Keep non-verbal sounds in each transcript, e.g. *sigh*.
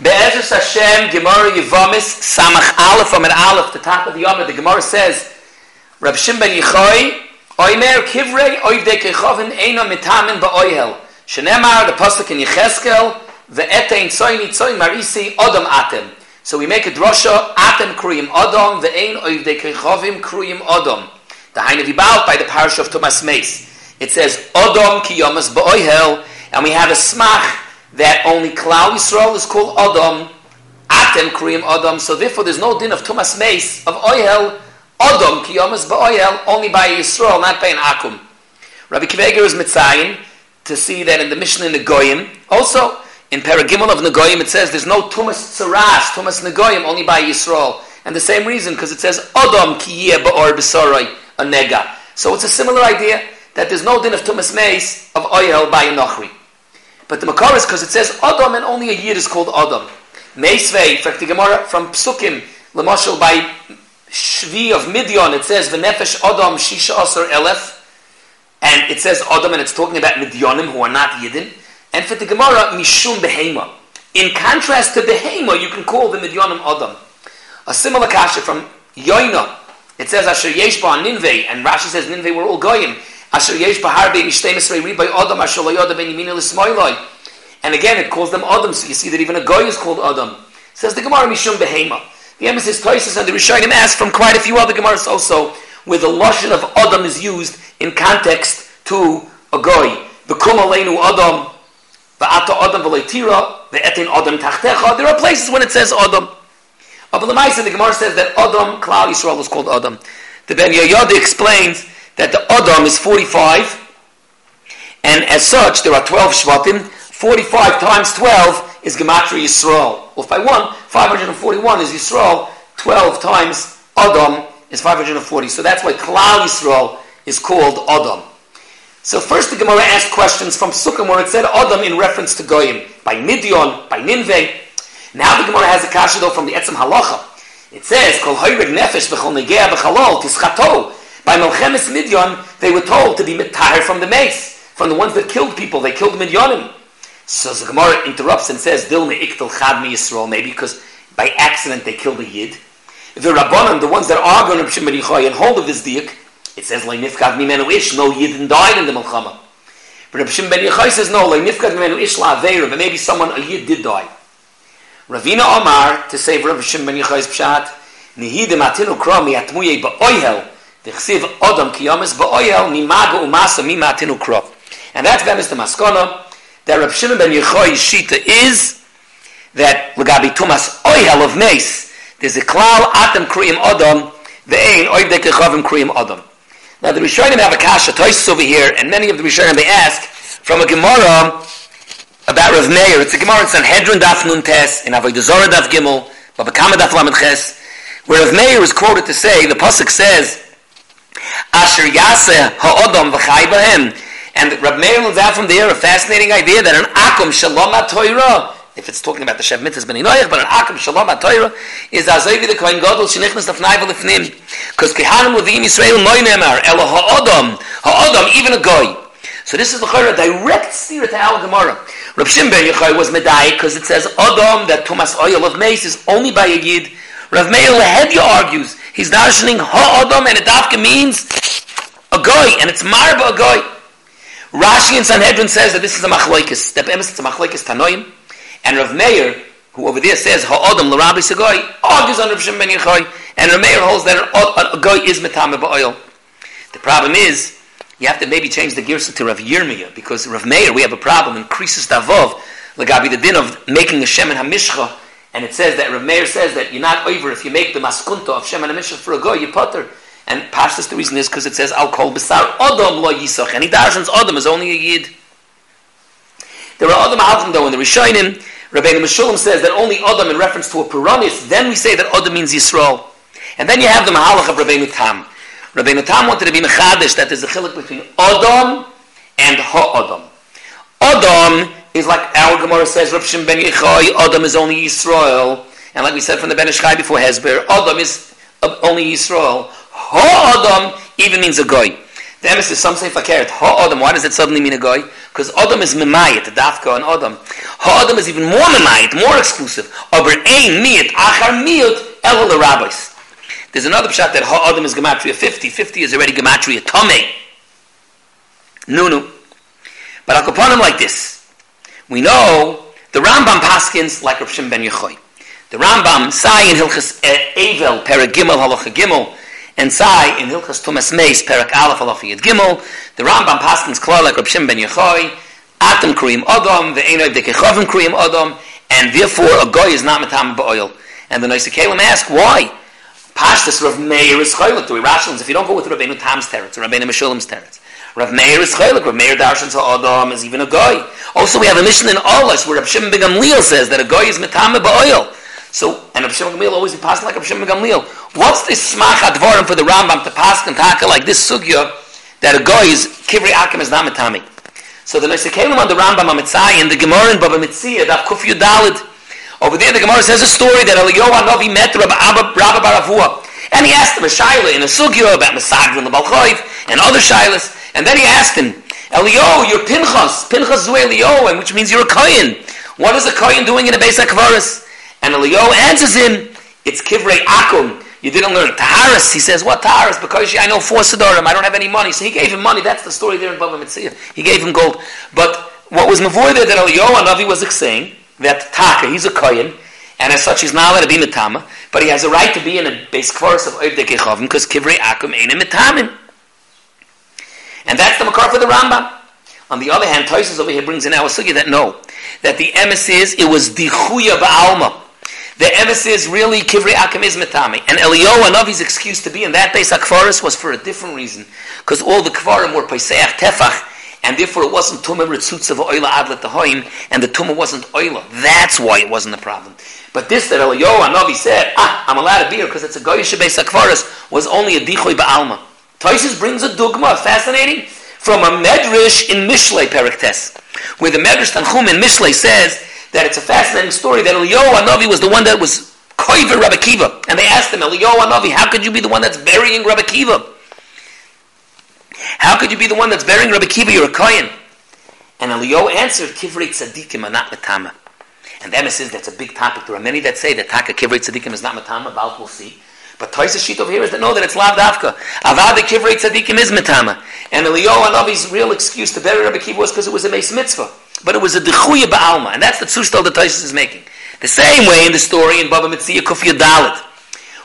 Be'ezus Hashem, Gemara Yevomis, Samach Aleph, Amid Aleph, the top of the Yom, the Gemara says, Rab Shim ben Yichoi, Oimer Kivrei, Oivdei Kechovin, Eino Mitamin Ba'oihel. Shenemar, the Pasuk in Yecheskel, Ve'etein Tzoy Nitzoy Marisi, Odom Atem. So we make a drosha, Atem Kruyim Odom, Ve'ein Oivdei Kechovim Kruyim Odom. The Hainu Vibal, by the parish of Tumas Meis. It says, Odom Ki Yomas Ba'oihel, and we have a smach, that only Klal Yisrael is called Adam, Atem Kriyim Adam, so therefore there's no din of Tumas Meis, of Oyel, Adam, Kiyomas Ba'oyel, only by Yisrael, not by an Akum. Rabbi Kiveger is Mitzayin, to see that in the Mishnah in the Goyim, also, in Paragimel of Nagoyim, it says there's no Tumas Tzaras, Tumas Nagoyim, only by Yisrael. And the same reason, because it says Adam Kiyeh Ba'or B'Soroi, a Nega. So it's a similar idea, that there's no din of Tumas Meis, of Oyel by a Nochri. But the Makar is because it says Adam and only a year is called Adam. Meisvei, fact, the Gemara from Psukim, Lamashal by Shvi of Midian, it says V'nefesh Adam Shisha Asar Elef, and it says Adam and it's talking about Midyanim who are not Yidden. And for the Gemara, Mishum Behema. In contrast to Behema, you can call the Midyanim Adam. A similar kasha from Yoina, it says Asher Yesh Ba Ninveh, and Rashi says Ninveh were all Goyim. Asher yesh bahar be mishtei mesrei ribay adam asher lo yoda ben yimin l'smoiloi. And again, it calls them Adam, so you see that even a goy is called Adam. Says the Gemara Mishum Behema. The emphasis Toisus and the Rishonim ask from quite a few other Gemaras also, where the Lashon of Adam is used in context to a goy. The Kum Aleinu Adam, the Ata Adam V'leitira, the Etin Adam Tachtecha. There are places when it says Adam. But the Maisa, the Gemara says that Adam, Klal Yisrael is called Adam. The Ben Yoyada explains that the Adam is 45, and as such, there are 12 Shvatim. 45 times 12 is Gematria Yisrael. Well, if I won, 541 is Yisrael. 12 times Adam is 540. So that's why Klal Yisrael is called Adam. So first the Gemara asked questions from Sukkah where it said Adam in reference to Goyim, by Midian, by Ninveh. Now the Gemara has a kasha though from the Etzem Halacha. It says, Kol hoyrig nefesh b'chol negea b'chalol tischato Melchemes Midyan, they were told to be mitahir from the mace, from the ones that killed people. They killed Midyanim. So the Gemara interrupts and says, Dilma iktel chad mi Yisrael, maybe because by accident they killed a Yid. The Rabbanim, the ones that are going to Shimon Yichai and hold of this diak, it says, Lai nifkad mimenu ish, no Yidin died in the Melchama. But Rabbi Shimon Ben Yochai says, no, Lai nifkad mimenu ish la aveira, but maybe someone, a Yid did die. Ravina Omar, to save Rabbi Shimon Ben Yochai's pshat, Nihidim atinu kromi atmuye ba'oihel, Dechsiv Odom Kiyomis Ba'oyel Mimago Umasa Mimatinu Kro. And that's Bemis the Maskona, that Reb Shimon ben Yechoy Shita is that Lagabi Tumas Oyel of Mace, there's a klal Atem Kriyim Odom, the Ein Oiv Dekechovim Kriyim Odom. Now the Rishonim have a kasha, Toisus over here, and many of the Rishonim they ask from a Gemara about Rav Meir. It's a Gemara in Sanhedrin Daf Nun Tes, in Avodah Zorah Daf Gimel, Babakama Daf Lamed Ches, where Rav Meir is quoted to say, the Pasuk says, Asher Yaseh Ha'odom V'chai Bahem. And Rab Meir learns out from there a fascinating idea that an Akum Shalom HaToirah, if it's talking about the Shev Mitzvahs Ben Inoyach, but an Akum Shalom HaToirah is Azoivi the Kohen Gadol Shenichnas Lefnai V'Lefnim. Because Kehanim Levim Yisrael Moy Nemar, Elo Ha'odom, Ha'odom, even a Goy. So this is the a direct steer to our Gemara. Rab Shim Ben Yechai was Medai because it says Odom, that Tumas Oil of Mace is only by a Yid. Rav Meir Lehedya argues He's darshaning ha'adam, and it dafka means a goy, and it's marba a goy. Rashi in Sanhedrin says that this is a machlokes. That bemis it's a machlokes tanoim, and Rav Meir, who over there says ha'adam l'rabi segoy, argues on Rav Shem ben Yechoy, and Rav Meir holds that a goy is metame ba'oil. The problem is, you have to maybe change the girsa to Rav Yirmiyah, because Rav Meir, we have a problem in Krisis Davov, Lagabi the din of making a Shem and Hamishcha, and it says that Rav Meir says that you're not over if you make the maskunta of Shem and for a go, you potter. And Pashtas, the reason is because it says, Al kol besar odom lo yisach. And he darshans odom is only a yid. There are other ma'altim though in the Rishonim. Rabbeinu Meshulam says that only odom in reference to a Puranis, then we say that odom means Yisrael. And then you have the mahalach of Rabbeinu Tam. Rabbeinu Tam wanted to be mechadish that there's a chilik between odom and ha'odom. Odom is like our Gemara says, Rav Shim ben Yechai, Adam is only Yisrael. And like we said from the Ben Ishchai before Hezber, Adam is only Yisrael. Ha-Adam even means a goy. The emphasis, some say fakert. Ha-Adam, why does it suddenly mean a goy? Because Adam is mimayit, dafka on Adam. Ha'adam is even more memayit, more exclusive. Aber ein miyat, achar miyat, elo the rabbis. There's another pshat that Ha'adam is gematria 50. 50 is already gematria Tomei. Nunu. But I'll upon him like this. We know the Rambam Paskins like Rav Shim ben Yechoy. The Rambam, Sai in Hilchas eh, Evel, Perek Gimel, Halacha Gimel, and Sai in Hilchas Tumas Meis, Perek Aleph, Halacha Yed Gimel, the Rambam Paskins Klar like Rav Shim ben Yechoy, Atem Kriyim Odom, the Einoi Dekechovim Kriyim Odom, and therefore a goy is not metam ba'oil. And the Noisei Kalim ask, why? Pashtas Rav Meir is chaylik. Do we? If you don't go with Rabbeinu Tam's teretz or Rabbeinu Meshulam's teretz, Rav Meir is chaylik. Rav Meir darshan to Adam is even a guy. Also, we have a mission in Olas where Rav Shimon ben Gamliel says that a guy is metame ba'oil. So, and Rav Shimon ben Gamliel always passing like Rav Shimon ben Gamliel. What's this smach advarim for the Rambam to pass and taka like this sugya that a guy is kivri akim is not metame? So the Noisei Kalim on the Rambam Amitzai and the Gemara in Baba Mitzia, Daf Kuf Yudalid, over there, the Gemara says a story that Eliyahu Novi met Rabbi Baravua. And he asked him a shaila in a sugya about Masagr and the Balchoiv and other shailas. And then he asked him, Eliyahu, you're Pinchas. Pinchas Zu Eliyahu, which means you're a Kohen. What is a Kohen doing in a Beis HaKvaris? And Eliyahu answers him, it's Kivrei Akum. You didn't learn Taharis. He says, what Taharis? Because I know four Sidorim. I don't have any money. So he gave him money. That's the story there in Bava Metzia. He gave him gold. But what was Mavoy there that Eliyahu Navi was saying, that Taka, he's a Kohen, and as such he's not allowed to be Mitama, but he has a right to be in a base chorus of Oivdei Kechavim, because Kivrei Akum ain't a Mitamim. And that's the Makar for the Rambam. On the other hand, Toysus over here brings in our sugi that no, that the emes is, it was Dichuya Ba'alma. The emes is really Kivrei Akum is Mitami. And Eliyahu Anavi's excuse to be in that base HaKvaris was for a different reason. Because all the Kvarim were Paisayach Tefach, and therefore it wasn't tumah ritzutz of oila adlet tahoim, and the tumah wasn't oila. That's why it wasn't a problem. But this that Eliyahu Hanavi said, ah, I'm allowed to be here because it's a goyish beis akvaris, was only a dichoy ba'alma. Taisus brings a dogma, fascinating, from a medrash in Mishlei Periktes, where the medrash Tanchum in Mishlei says that it's a fascinating story that Eliyahu Hanavi was the one that was koiver Rabbi Kiva, and they asked him, Eliyahu Hanavi, how could you be the one that's burying Rabbi Kiva? How could you be the one that's burying Rabbi Kiva? You're a Kohen. And Eliyahu answered, Kivrei tzaddikim are not matama. And the says that's a big topic. There are many that say that Taka Kivrei tzaddikim is not matama. About we'll see. But Toysa sheet over here is that no, that it's lav dafka. Avad Kivrei tzaddikim is matama. And Eliyahu Anavi's real excuse to bury Rabbi Kiva was because it was a mace mitzvah. But it was a dechuya ba'alma. And that's the tzushtal that Toysa is making. The same way in the story in Baba Metzia Kufya Dalit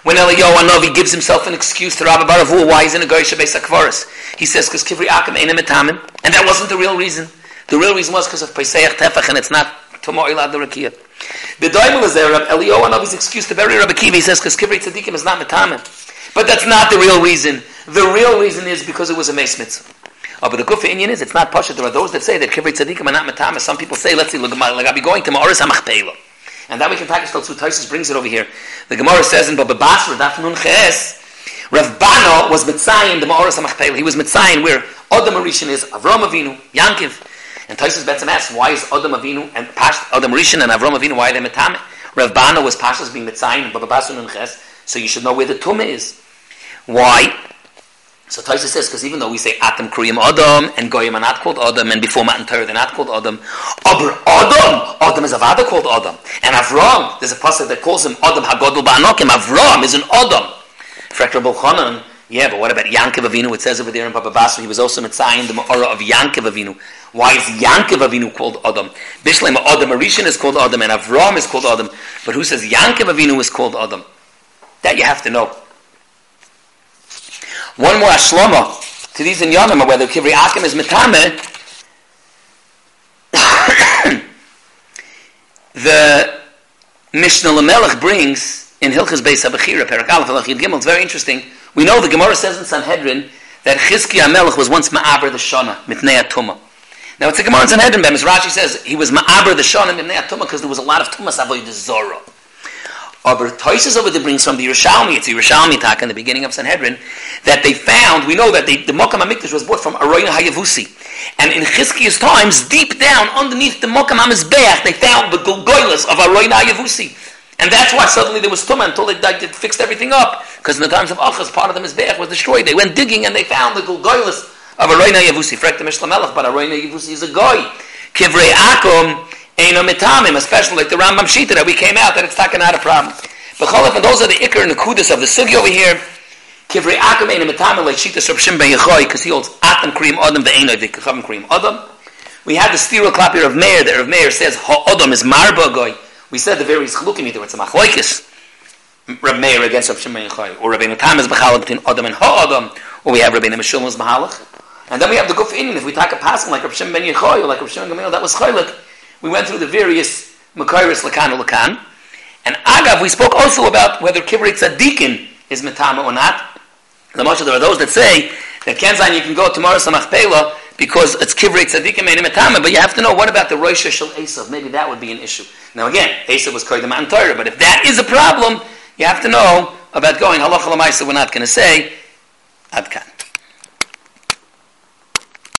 when Eliyahu Hanavi gives himself an excuse to Rabbi Baravua why he's in a Goyish Beis HaKvaris. He says, because Kivri Akim a And that wasn't the real reason. The real reason was because of Pesach Tefach, and it's not Tomo Ilad the Rakia. The Daimel is there, Elio Eliyahu Hanavi's excuse to bury Rabbi Kiva, he says, because Kivri Tzadikim is not Metamim. But that's not the real reason. The real reason is because it was a Meis Mitzvah. Oh, but the Kufa Indian is, it's not Pasha. There are those that say that Kivri Tzadikim are not Metamim. Some people say, let's see, look, like I'll be going to Ma'oris HaMachpelah. And that we can take Shtal Taisus brings it over here. The Gemara says in Baba Basra, Daf Nun Ches, Rav Bano was Mitzayin, the Ma'oras HaMachpelah. He was Mitzayin where Adam Arishan is Avram Avinu, Yankiv. And Taisus Betzim asks, why is Adam Avinu and Pash, Adam Rishon and Avram Avinu, why are they Metame? Rav Bano was Pashas being Mitzayin, Baba Basra Nun Ches, so you should know where the Tumah is. Why? So Taisa says, because even though we say Atam Kriyam Adam, and Goyim are not called Adam, and before Matan Torah they're not called Adam, Aber Adam, Adam is a Vada called Adam. And Avram, there's a pasuk that calls him Adam Hagodol Ba'anokim, Avram is an Adam. Frekra Chanan, yeah, but what about Yankiv Avinu? It says over there in Baba Basra, he was also Mitzayin, the Ma'ora of Yankiv Avinu. Why is Yankiv Avinu called Adam? Bishlem Adam Arishan is called Adam, and Avram is called Adam. But who says Yankiv Avinu is called Adam? That you have to know. One more ashlama to these in Yonam, whether Kivri Akim is Metame, *coughs* the Mishnah Lamelech brings in Hilchas Beis Abachira, Perak Gimel, it's very interesting. We know the Gemara says in Sanhedrin that Chizkiah Melech was once Ma'aber the Shana, Mitnei Atuma. Now it's a Gemara in Sanhedrin, Bemis Rashi says he was Ma'aber the Shana, Mitnei Atuma, because there was a lot of Tumas Avodah Zorah. Aber Toises over there brings from the Yerushalmi, it's the Yerushalmi talk in the beginning of Sanhedrin, that they found, we know that they, the Mokam HaMikdash was bought from Aroyna Hayavusi. And in Chizkiah's times, deep down underneath the Mokam HaMizbeach, they found the Gulgoylas of Aroyna Hayavusi. And that's why suddenly there was Tumah until they, they fixed everything up. Because in the times of Achaz, part of the Mizbeach was destroyed. They went digging and they found the Gulgoylas of Aroyna Hayavusi. Frek the Mishlamelech, but Aroyna Hayavusi is a guy. Kivrei Akum, Eino mitamim, especially like the Rambam Shita that we came out, that it's not not a problem. But Cholif, and those are the Iker and the Kudus of the Sugi over here. Kivrei Akum Eino mitamim, like Shita Srab Shim Ben Yechoy, because he holds Atam Kriyim Adam, the Eino Vikachavim Kriyim Adam. We have the stira klap here of Meir, that of Meir says, Ha Adam is Marba Goy. We said the various chalukim, either it's a machloikis, Rab Meir against Rab Shimon Yechoy, or Rabbeinu is b'chalak between Adam and Ha Adam, or we have Rabbeinu is b'halach. And then we have the Guf Inin, if we take a passing like Rab Shimon Ben Yechoy, or like Rab Shimon Gamil, that was chaylik, we went through the various Makairis Lakan or Lakan. And Agav, we spoke also about whether Kivrei Tzadikin is Metama or not. The Moshe, there are those that say that Kenzan, you can go tomorrow Samach Pela because it's Kivrei Tzadikim Metama, but you have to know what about the Rosh Shal Esav? Maybe that would be an issue. Now again, Esav was Koydem Matan Torah, but if that is a problem, you have to know about going Halacha Lamaisa, we're not going to say Adkan.